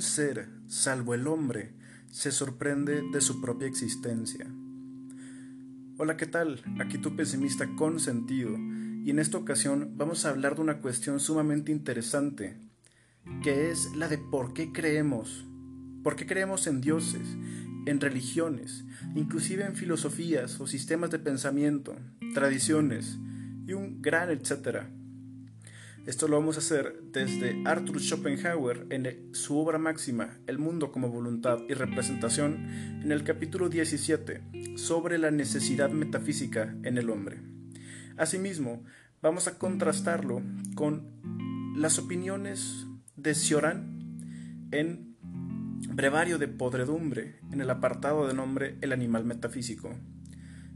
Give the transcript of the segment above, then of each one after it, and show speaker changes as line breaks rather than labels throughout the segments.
ser, salvo el hombre, se sorprende de su propia existencia. Hola, ¿qué tal? Aquí tu pesimista con sentido, y en esta ocasión vamos a hablar de una cuestión sumamente interesante, que es la de por qué creemos, por qué creemos en dioses, en religiones, inclusive en filosofías o sistemas de pensamiento, tradiciones y un gran etcétera. Esto lo vamos a hacer desde Arthur Schopenhauer en su obra máxima, El mundo como voluntad y representación, en el capítulo 17, sobre la necesidad metafísica en el hombre. Asimismo, vamos a contrastarlo con las opiniones de Cioran en Brevario de Podredumbre, en el apartado de nombre El animal metafísico.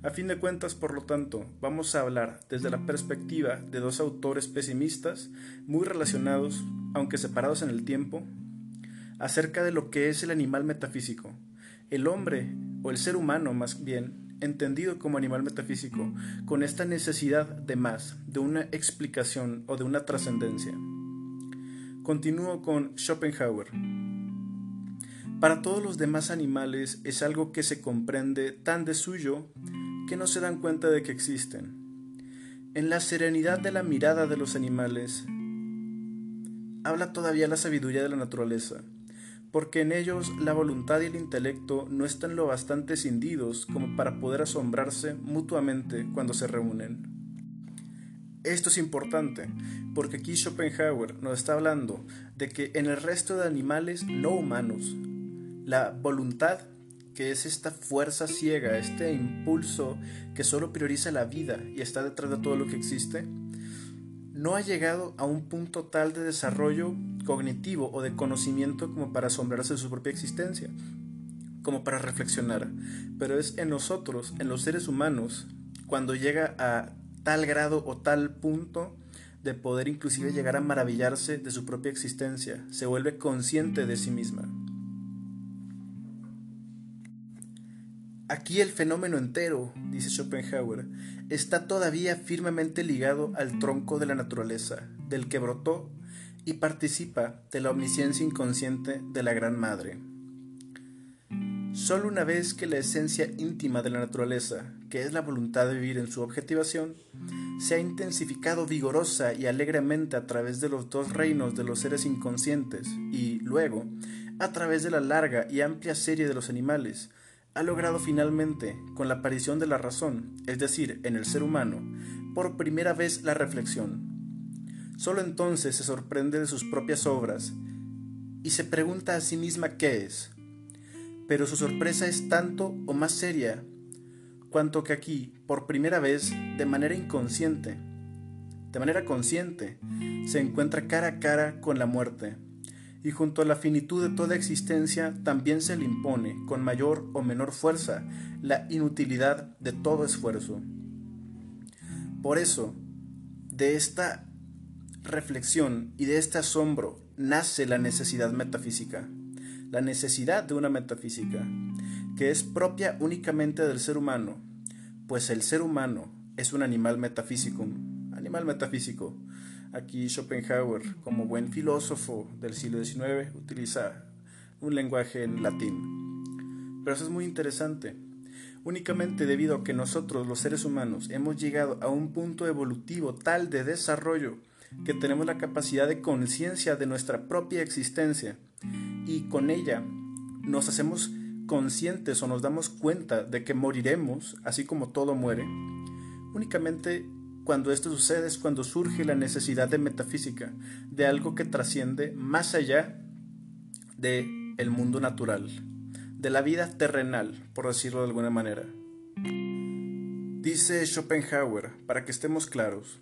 A fin de cuentas, por lo tanto, vamos a hablar desde la perspectiva de dos autores pesimistas, muy relacionados, aunque separados en el tiempo, acerca de lo que es el animal metafísico, el hombre, o el ser humano más bien, entendido como animal metafísico, con esta necesidad de más, de una explicación o de una trascendencia. Continúo con Schopenhauer. Para todos los demás animales es algo que se comprende tan de suyo que no se dan cuenta de que existen. En la serenidad de la mirada de los animales habla todavía la sabiduría de la naturaleza, porque en ellos la voluntad y el intelecto no están lo bastante cindidos como para poder asombrarse mutuamente cuando se reúnen. Esto es importante, porque aquí Schopenhauer nos está hablando de que en el resto de animales no humanos, la voluntad que es esta fuerza ciega, este impulso que solo prioriza la vida y está detrás de todo lo que existe, no ha llegado a un punto tal de desarrollo cognitivo o de conocimiento como para asombrarse de su propia existencia, como para reflexionar. Pero es en nosotros, en los seres humanos, cuando llega a tal grado o tal punto de poder inclusive llegar a maravillarse de su propia existencia, se vuelve consciente de sí misma. Aquí el fenómeno entero, dice Schopenhauer, está todavía firmemente ligado al tronco de la naturaleza, del que brotó y participa de la omnisciencia inconsciente de la Gran Madre. Solo una vez que la esencia íntima de la naturaleza, que es la voluntad de vivir en su objetivación, se ha intensificado vigorosa y alegremente a través de los dos reinos de los seres inconscientes y, luego, a través de la larga y amplia serie de los animales, ha logrado finalmente, con la aparición de la razón, es decir, en el ser humano, por primera vez la reflexión. Solo entonces se sorprende de sus propias obras y se pregunta a sí misma qué es. Pero su sorpresa es tanto o más seria cuanto que aquí, por primera vez, de manera inconsciente, de manera consciente, se encuentra cara a cara con la muerte y junto a la finitud de toda existencia también se le impone, con mayor o menor fuerza, la inutilidad de todo esfuerzo. Por eso, de esta reflexión y de este asombro nace la necesidad metafísica, la necesidad de una metafísica, que es propia únicamente del ser humano, pues el ser humano es un animal metafísico, animal metafísico, Aquí Schopenhauer, como buen filósofo del siglo XIX, utiliza un lenguaje en latín. Pero eso es muy interesante. Únicamente debido a que nosotros, los seres humanos, hemos llegado a un punto evolutivo tal de desarrollo que tenemos la capacidad de conciencia de nuestra propia existencia y con ella nos hacemos conscientes o nos damos cuenta de que moriremos, así como todo muere, únicamente cuando esto sucede es cuando surge la necesidad de metafísica, de algo que trasciende más allá de el mundo natural, de la vida terrenal, por decirlo de alguna manera. Dice Schopenhauer, para que estemos claros,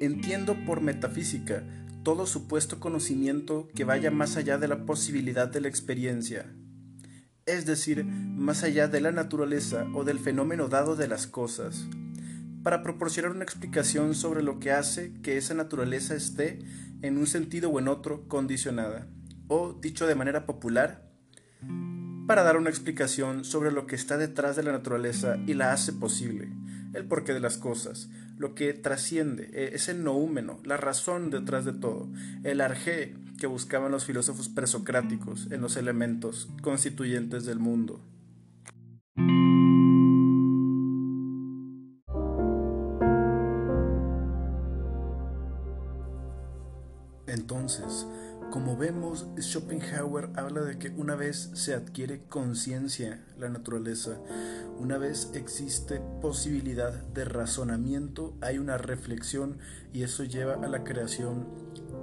entiendo por metafísica todo supuesto conocimiento que vaya más allá de la posibilidad de la experiencia, es decir, más allá de la naturaleza o del fenómeno dado de las cosas para proporcionar una explicación sobre lo que hace que esa naturaleza esté, en un sentido o en otro, condicionada, o, dicho de manera popular, para dar una explicación sobre lo que está detrás de la naturaleza y la hace posible, el porqué de las cosas, lo que trasciende, e, ese noúmeno, la razón detrás de todo, el arjé que buscaban los filósofos presocráticos en los elementos constituyentes del mundo. Entonces, como vemos, Schopenhauer habla de que una vez se adquiere conciencia la naturaleza, una vez existe posibilidad de razonamiento, hay una reflexión y eso lleva a la creación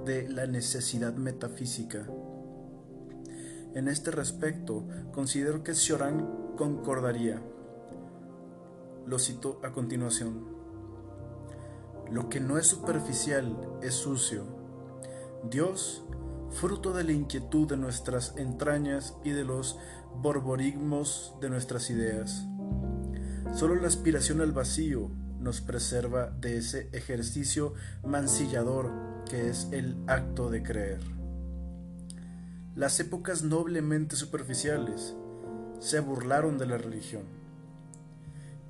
de la necesidad metafísica. En este respecto, considero que Cioran concordaría. Lo cito a continuación. Lo que no es superficial es sucio. Dios fruto de la inquietud de nuestras entrañas y de los borborigmos de nuestras ideas. Solo la aspiración al vacío nos preserva de ese ejercicio mancillador que es el acto de creer. Las épocas noblemente superficiales se burlaron de la religión.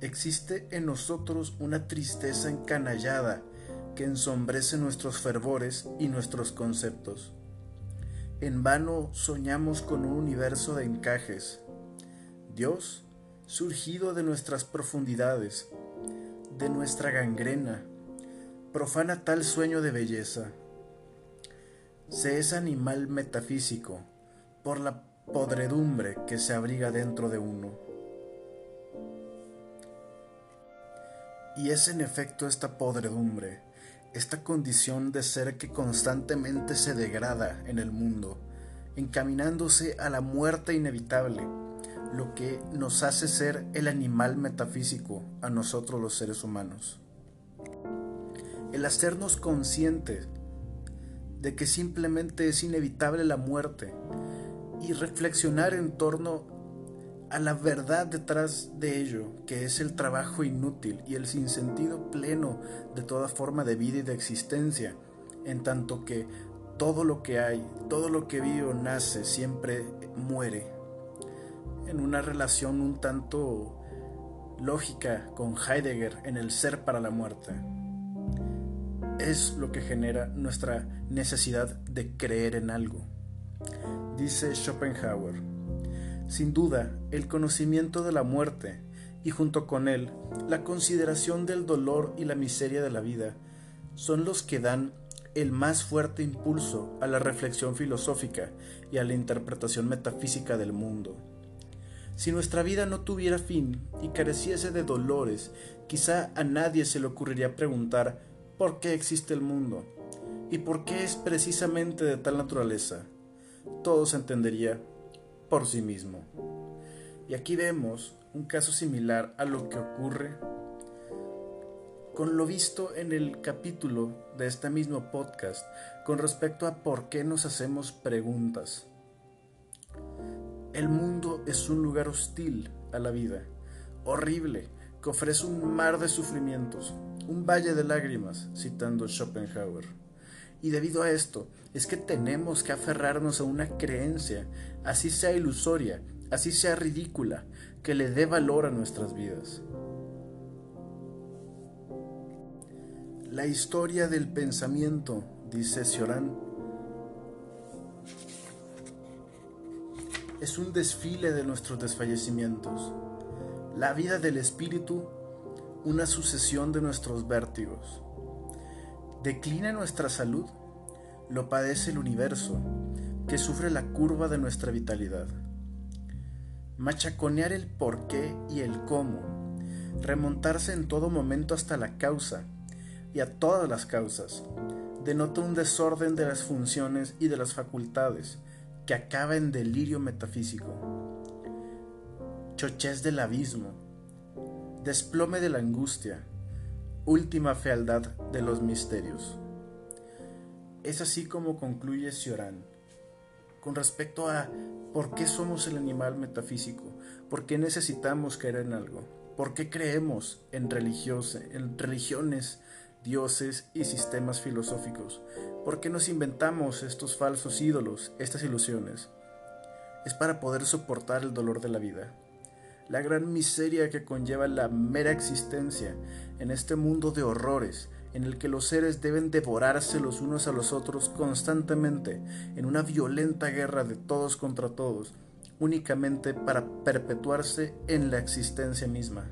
Existe en nosotros una tristeza encanallada que ensombrece nuestros fervores y nuestros conceptos. En vano soñamos con un universo de encajes. Dios, surgido de nuestras profundidades, de nuestra gangrena, profana tal sueño de belleza. Se es animal metafísico por la podredumbre que se abriga dentro de uno. Y es en efecto esta podredumbre esta condición de ser que constantemente se degrada en el mundo, encaminándose a la muerte inevitable, lo que nos hace ser el animal metafísico a nosotros los seres humanos. El hacernos conscientes de que simplemente es inevitable la muerte y reflexionar en torno a la verdad detrás de ello, que es el trabajo inútil y el sinsentido pleno de toda forma de vida y de existencia, en tanto que todo lo que hay, todo lo que vive o nace, siempre muere, en una relación un tanto lógica con Heidegger en el ser para la muerte. Es lo que genera nuestra necesidad de creer en algo. Dice Schopenhauer. Sin duda, el conocimiento de la muerte y junto con él la consideración del dolor y la miseria de la vida son los que dan el más fuerte impulso a la reflexión filosófica y a la interpretación metafísica del mundo. Si nuestra vida no tuviera fin y careciese de dolores, quizá a nadie se le ocurriría preguntar por qué existe el mundo y por qué es precisamente de tal naturaleza. Todo se entendería por sí mismo. Y aquí vemos un caso similar a lo que ocurre con lo visto en el capítulo de este mismo podcast con respecto a por qué nos hacemos preguntas. El mundo es un lugar hostil a la vida, horrible, que ofrece un mar de sufrimientos, un valle de lágrimas, citando Schopenhauer. Y debido a esto, es que tenemos que aferrarnos a una creencia, así sea ilusoria, así sea ridícula, que le dé valor a nuestras vidas. La historia del pensamiento, dice Cioran, es un desfile de nuestros desfallecimientos. La vida del espíritu, una sucesión de nuestros vértigos. Declina nuestra salud lo padece el universo, que sufre la curva de nuestra vitalidad. Machaconear el por qué y el cómo, remontarse en todo momento hasta la causa y a todas las causas, denota un desorden de las funciones y de las facultades que acaba en delirio metafísico. Chochez del abismo, desplome de la angustia, última fealdad de los misterios. Es así como concluye Cioran. Con respecto a por qué somos el animal metafísico, por qué necesitamos creer en algo, por qué creemos en, en religiones, dioses y sistemas filosóficos, por qué nos inventamos estos falsos ídolos, estas ilusiones. Es para poder soportar el dolor de la vida, la gran miseria que conlleva la mera existencia en este mundo de horrores en el que los seres deben devorarse los unos a los otros constantemente en una violenta guerra de todos contra todos, únicamente para perpetuarse en la existencia misma.